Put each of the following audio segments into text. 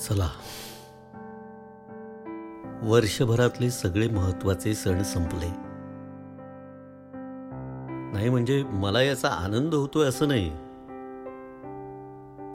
चला. वर्षभरातले सगळे महत्त्वाचे सण संपले. नाही म्हणजे मला याचा आनंद होतोय असं नाही.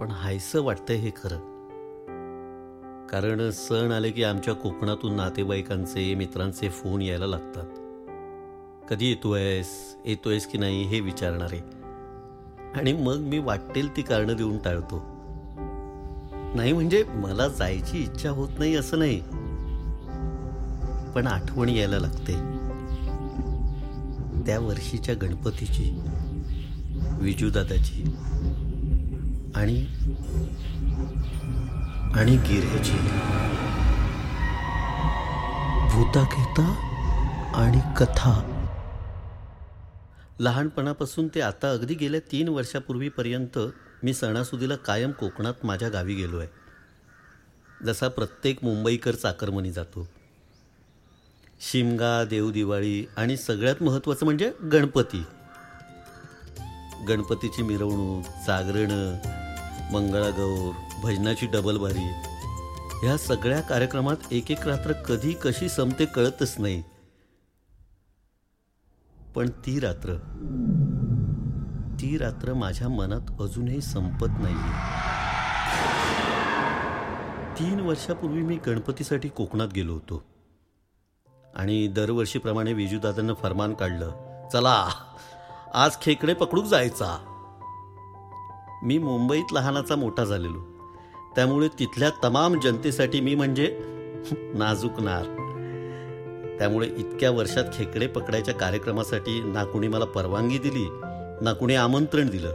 पण हायसं वाटतंय हे खरं. कारण सण आले की आमच्या कोकणातून नातेवाईकांचे मित्रांचे फोन यायला लागतात. कधी येतोयस येतोयस की नाही हे विचारणारे. आणि मग मी वाटेल ती कारणं देऊन टाळतो. नाही म्हणजे मला जायची इच्छा होत नाही असं नाही. पण आठवण यायला लागते. त्या वर्षीच्या गणपतीची विजूदादाची आणि आणि गिऱ्याची भूताखेता आणि कथा. लहानपणापासून ते आता अगदी गेल्या तीन वर्षापूर्वीपर्यंत मी सणासुदीला कायम कोकणात माझ्या गावी गेलो आहे जसा प्रत्येक मुंबईकर चाकरमनी जातो. शिमगा देवदिवाळी आणि सगळ्यात महत्त्वाचं म्हणजे गणपती. गणपतीची मिरवणूक जागरणं मंगळागौर भजनाची डबलबारी ह्या सगळ्या कार्यक्रमात एक एक रात्र कधी कशी संपते कळतच नाही. पण ती रात्र ती रात्र माझ्या मनात अजूनही संपत नाहीये. तीन वर्षापूर्वी मी गणपतीसाठी कोकणात गेलो होतो. आणि दरवर्षीप्रमाणे विजूदादांना फरमान काढलं. चला आज खेकडे पकडूक जायचा. मी मुंबईत लहानाचा मोठा झालेलो. त्यामुळे तिथल्या तमाम जनतेसाठी मी म्हणजे नाजूकणार त्यामुळे इतक्या वर्षात खेकडे पकडायच्या कार्यक्रमासाठी ना कुणी मला परवानगी दिली ना कुणी आमंत्रण दिलं.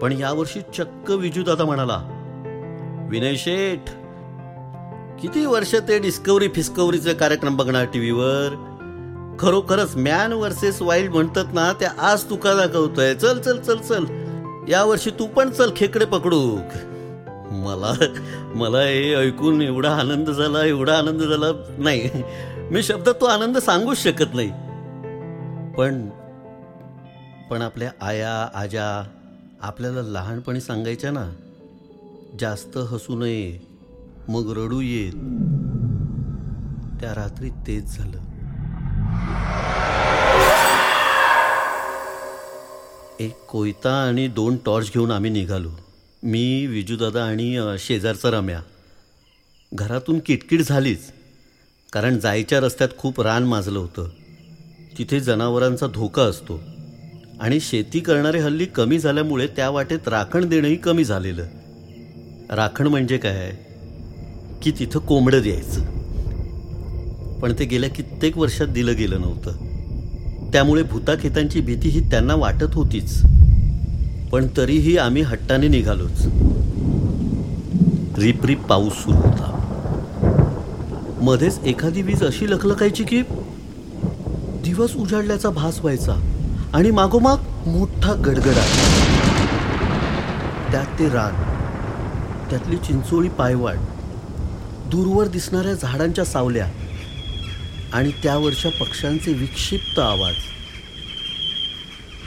पण यावर्षी चक्क विजूदादा म्हणाला विनय शेठ किती वर्ष ते डिस्कवरी फिस्कवरीचे कार्यक्रम बघणार टीव्हीवर? खरोखरच मॅन वर्सेस वाईल्ड म्हणतात ना ते आज तुका दाखवतोय. चल चल चल चल. यावर्षी तू पण चल खेकडे पकडू मला मला हे ऐकून एवढा आनंद झाला एवढा आनंद झाला. नाही मी शब्दात तो आनंद सांगूच शकत नाही. पण पण आपल्या आया आजा आपल्याला लहानपणी सांगायच्या ना जास्त हसू नये मग रडू येत. त्या रात्री तेच झालं. एक कोयता आणि दोन टॉर्च घेऊन आम्ही निघालो. मी विजूदादा आणि शेजारचा रम्या. घरातून किटकिट झालीच कारण जायच्या रस्त्यात खूप रान माजलं होतं. तिथे जनावरांचा धोका असतो. आणि शेती करणारे हल्ली कमी झाल्यामुळे त्या वाटेत राखण देणंही कमी झालेलं. राखण म्हणजे काय? की तिथं कोंबडं द्यायचं. पण ते गेल्या कित्येक वर्षात दिलं गेलं नव्हतं. त्यामुळे भूताखेतांची भीती ही त्यांना वाटत होतीच. पण तरीही आम्ही हट्टाने निघालोच. रिप रिप पाऊस सुरू होता. मध्येच एखादी वीज अशी लखलखायची की दिवस उजाडल्याचा भास व्हायचा. आणि मागोमाग मोठा गडगडा. त्यात ते रान त्यातली चिंचोळी पायवाट दूरवर दिसणाऱ्या झाडांच्या सावल्या आणि त्यावरच्या पक्ष्यांचे विक्षिप्त आवाज.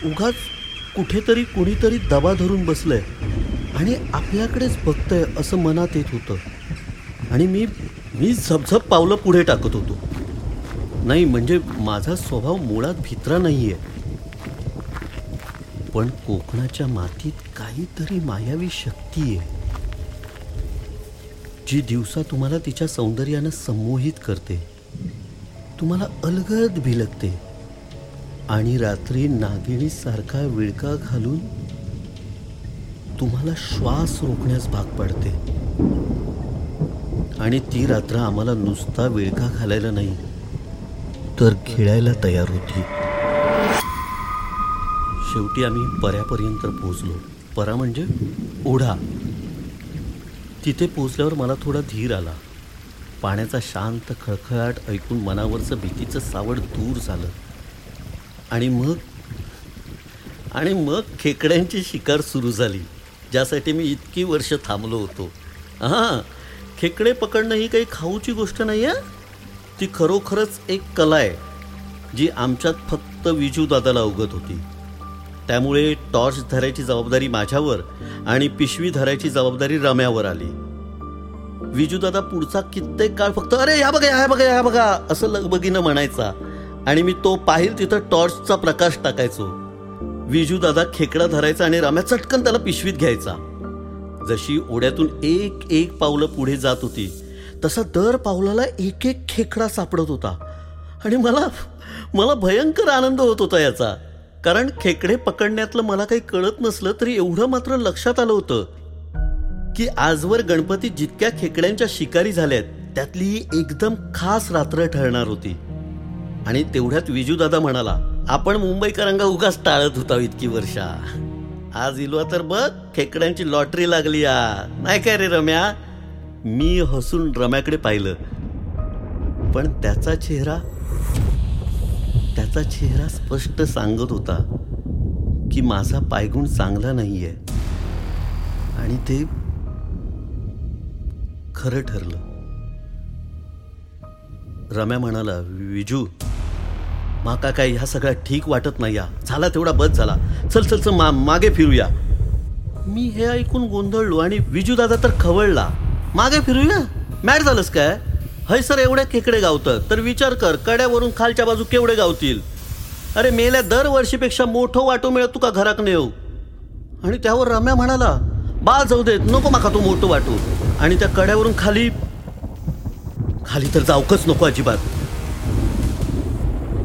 उगाच कुठेतरी कुणीतरी दबा धरून बसलंय आणि आपल्याकडेच बघतंय असं मनात येत होतं. आणि मी मी झपझप पावलं पुढे टाकत होतो. नाही म्हणजे माझा स्वभाव मुळात भित्रा आहे पण कोकणाच्या मातीत काहीतरी मायावी शक्ती आहे. जी दिवसा तुम्हाला तिच्या सौंदर्यानं संमोहित करते तुम्हाला अलगद भिलकते आणि रात्री नागिणीसारखा विळका घालून तुम्हाला श्वास रोखण्यास भाग पडते. आणि ती रात्र आम्हाला नुसता विळका घालायला नाही तर खेळायला तयार होती. शेवटी आम्ही पऱ्यापर्यंत पोहोचलो. परा म्हणजे ओढा. तिथे पोचल्यावर मला थोडा धीर आला. पाण्याचा शांत खळखळाट ऐकून मनावरचं भीतीचं सावड दूर झालं. आणि मग? आणि मग खेकड्यांची शिकार सुरू झाली ज्यासाठी मी इतकी वर्ष थांबलो होतो. हां खेकडे पकडणं ही काही खाऊची गोष्ट नाही आहे ती खरोखरच एक कला आहे जी आमच्यात फक्त विजू दादाला अवगत होती. त्यामुळे टॉर्च धरायची जबाबदारी माझ्यावर आणि पिशवी धरायची जबाबदारी रम्यावर आली. विजूदादा पुढचा कित्येक काळ फक्त अरे या बघा या बघा या बघा असं लगबगीनं म्हणायचा. आणि मी तो पाहिल तिथं टॉर्चचा प्रकाश टाकायचो. विजूदादा खेकडा धरायचा आणि रम्या चटकन त्याला पिशवीत घ्यायचा. जशी ओढ्यातून एक एक पावलं पुढे जात होती तसा दर पावलाला एक एक खेकडा सापडत होता. आणि मला मला भयंकर आनंद होत होता याचा. कारण खेकडे पकडण्यातलं मला काही कळत नसलं तरी एवढं मात्र लक्षात आलं होतं की आजवर गणपती जितक्या खेकड्यांच्या शिकारी झाल्यात त्यातली ही एकदम खास रात्र ठरणार होती. आणि तेवढ्यात विजूदादा म्हणाला आपण मुंबईकरांगा उगाच टाळत होता इतकी वर्षा. आज इलवा तर बघ खेकड्यांची लॉटरी लागली या. नाही काय रे रम्या? मी हसून रम्याकडे पाहिलं. पण त्याचा चेहरा त्याचा चेहरा स्पष्ट सांगत होता की माझा पायगुण चांगला नाही आहे आणि ते खरं ठरलं. रम्या म्हणाला विजू माका काय ह्या सगळ्या ठीक वाटत नाही या झाला तेवढा बस झाला. चल चल चल मा मागे फिरूया. मी हे ऐकून गोंधळलो आणि विजू दादा तर खवळला. मागे फिरूया? मॅट झालंस काय? हय सर एवढ्या खेकडे गावतात तर विचार कर कड्यावरून खालच्या बाजू केवढे गावतील? अरे मेल्या दरवर्षीपेक्षा मोठं वाटो मिळत तुका घराक नेऊ? आणि त्यावर रम्या म्हणाला बा जाऊ देत नको माका तो मोठं वाटू. आणि त्या कड्यावरून खाली खाली तर जाऊकच नको अजिबात.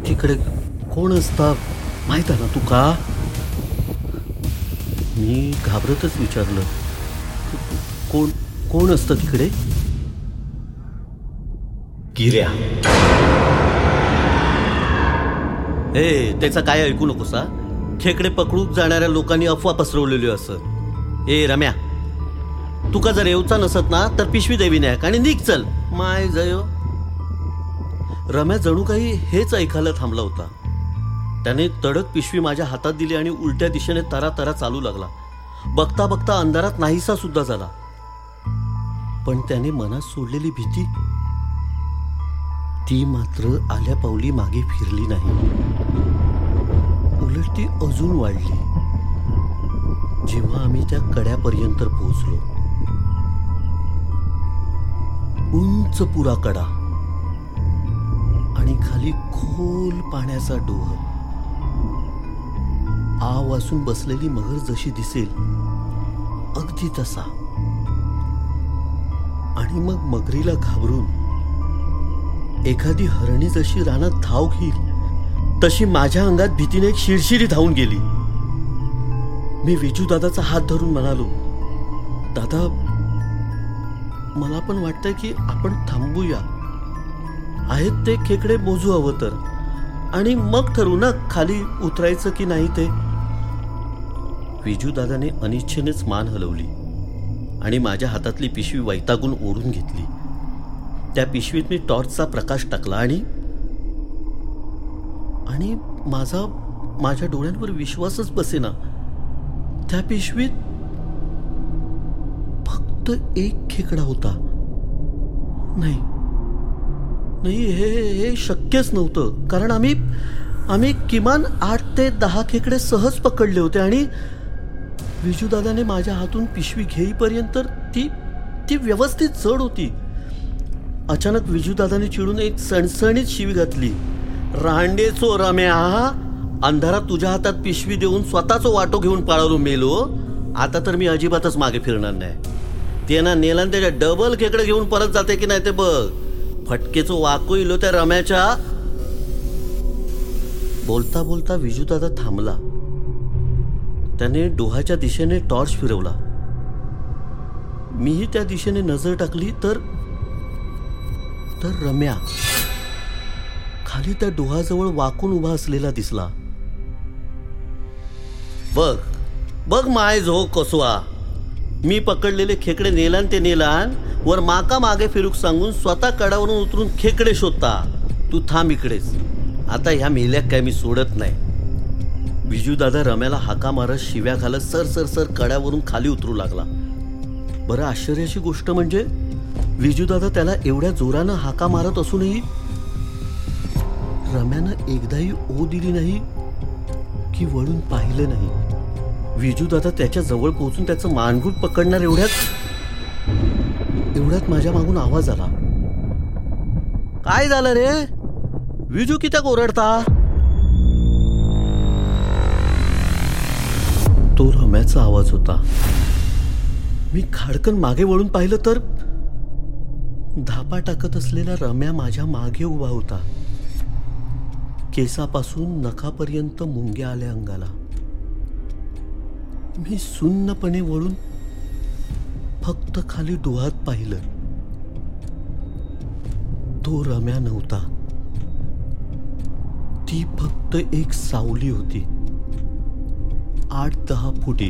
तिकडे कोण असता माहीत आहे ना तुका मी घाबरतच विचारलं. कोण कोण असतं तिकडे? गिऱ्या ए त्याचा काय ऐकू नकोसा खेकडे पकडूक जाणाऱ्या लोकांनी अफवा पसरवलेली असत ए रम्या. तुका जर येऊचा नसत ना तर पिशवी देवी नाही आणि निघ चल. माय जयो. रम्या जणू काही हेच ऐकायला थांबला होता. त्याने तडक पिशवी माझ्या हातात दिली आणि उलट्या दिशेने तरा तरा चालू लागला. बघता बघता अंधारात नाहीसा सुद्धा झाला. पण त्याने मनात सोडलेली भीती ती मात्र आल्या पावली मागे फिरली नाही. उलट ती अजून वाढली. जेव्हा आम्ही त्या कड्यापर्यंत पोहोचलो. उंच पुरा कडा आणि खाली खोल पाण्याचा डोह. आ वासून बसलेली मगर जशी दिसेल अगदी तसा. आणि मग मगरीला घाबरून एखादी हरणी जशी रानात धाव घेईल तशी माझ्या अंगात भीतीने एक शिरशिरी धावून गेली. मी विजू दादाचा हात धरून म्हणालो दादा मला पण वाटतंय की आपण थांबूया. आहेत ते खेकडे मोजू हवं तर आणि मग ठरवू ना खाली उतरायचं की नाही ते. विजू दादाने अनिच्छेनेच मान हलवली आणि माझ्या हातातली पिशवी वैतागून ओढून घेतली. त्या पिशवीत मी टॉर्चचा प्रकाश टाकला आणि आणि माझा माझ्या डोळ्यांवर विश्वासच बसेना. त्या पिशवीत फक्त एक खेकडा होता. नाही. नाही हे हे शक्यच नव्हतं. कारण आम्ही आम्ही किमान आठ ते दहा खेकडे सहज पकडले होते आणि विजूदादाने माझ्या हातून पिशवी घेईपर्यंत ती ती व्यवस्थित जड होती. अचानक विजूदादाने चिडून एक सणसणीत शिवी घातली. रांडे रम्या अंधारात तुझ्या हातात पिशवी देऊन स्वतःच वाटो घेऊन पाळवलो मेलो. आता तर मी अजिबातच मागे फिरणार नाही. ते ना नेला त्याच्या डबल खेकडे घेऊन परत जाते की नाही ते बघ. फटकेचो वाको इलो त्या रम्याच्या. बोलता बोलता विजूदादा थांबला. त्याने डोहाच्या दिशेने टॉर्च फिरवला. मीही त्या दिशेने नजर टाकली तर तर रम्या. खाली त्या डोहाजवळ वाकून उभा असलेला दिसला. बघ बघ माय झो कसवा मी पकडलेले खेकडे नेलान ते नेलान वर माका मागे फिरूक सांगून स्वतः कडावरून उतरून खेकडे शोधता. तू थांब इकडेच. आता ह्या मेल्याक काय मी सोडत नाही. विजू दादा रम्याला हाका मारत शिव्या घालत सर सर सर कड्यावरून खाली उतरू लागला. बरं आश्चर्याची गोष्ट म्हणजे विजूदादा त्याला एवढ्या जोरानं हाका मारत असूनही रम्यानं एकदाही ओ दिली नाही की वळून पाहिलं नाही. विजूदादा त्याच्याजवळ पोहोचून त्याचं मानगूट पकडणार एवढ्यात एवढ्यात माझ्या मागून आवाज आला. काय झालं रे? विजू कित्याक ओरडता? तो रम्याचा आवाज होता. मी खाडकन मागे वळून पाहिलं तर धापा टाकत असलेला रम्या माझ्या मागे उभा होता. केसापासून नखापर्यंत मुंग्या आल्या अंगाला. मी सुन्नपणे वळून फक्त खाली डोहात पाहिलं. तो रम्या नव्हता. ती फक्त एक सावली होती. आठ दहा फुटे.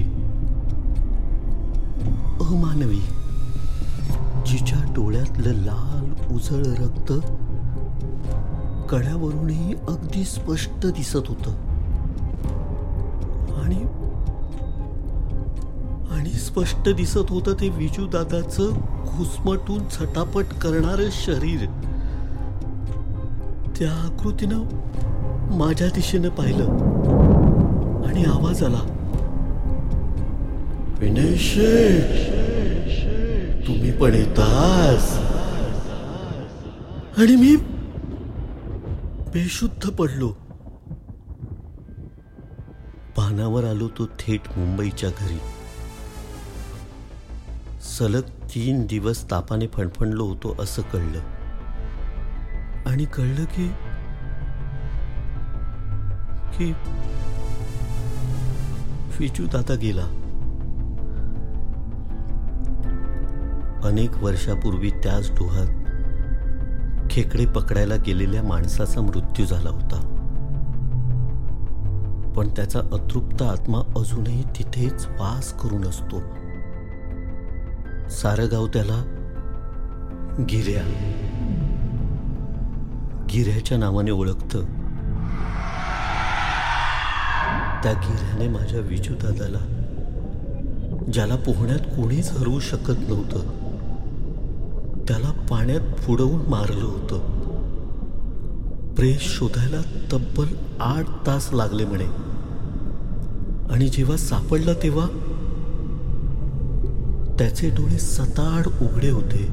अमानवी. जिच्या डोळ्यातलं लाल उजळ रक्त कड्यावरूनही अगदी स्पष्ट दिसत होत. आणि आणि स्पष्ट दिसत होतं ते विजू दादाचं घुसमटून छटापट करणार शरीर. त्या आकृतीनं माझ्या दिशेनं पाहिलं आणि आवाज आला. विनय शेठ तुम्ही पण येतास. आणि मी बेशुद्ध पडलो. पानावर आलो तो थेट मुंबईच्या घरी. सलग तीन दिवस तापाने फणफणलो होतो असं कळलं. आणि कळलं की की फिजूत दादा गेला. अनेक वर्षापूर्वी त्याच डोहात खेकडे पकडायला गेलेल्या माणसाचा मृत्यू झाला होता. पण त्याचा अतृप्त आत्मा अजूनही तिथेच वास करून असतो. सारं गाव त्याला गिऱ्या गिऱ्याच्या नावाने ओळखतं. त्या गिऱ्याने माझ्या विजू दादाला ज्याला पोहण्यात कोणीच हरवू शकत नव्हतं त्याला पाण्यात बुडवून मारलं होतं. प्रेस शोधायला तब्बल आठ तास लागले म्हणे. आणि जेव्हा सापडला तेव्हा त्याचे डोळे सताड उघडे होते.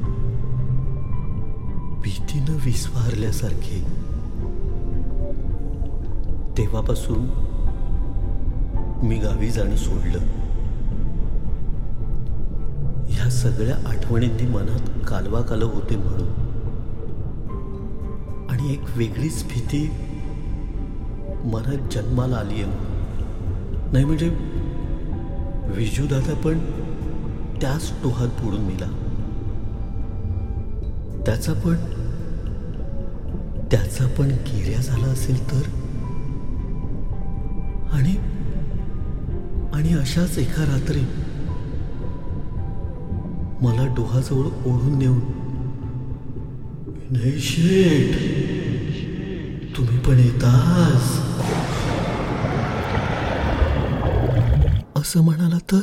भीतीनं विस्वारल्यासारखे. तेव्हापासून मी गावी जाणं सोडलं. सगळ्या आठवणींनी मनात कालवा कालव होते म्हणून. आणि एक वेगळीच भीती मनात जन्माला आली आहे नाही म्हणजे विजूदादा पण त्याच टोहात बुडून मिला त्याचा पण त्याचा पण गिर्या झाला असेल तर? आणि आणि अशाच एका रात्री मला डोहाजवळ ओढून नेऊन. विनय शेठ. तुम्ही पण येतास असं म्हणाला तर?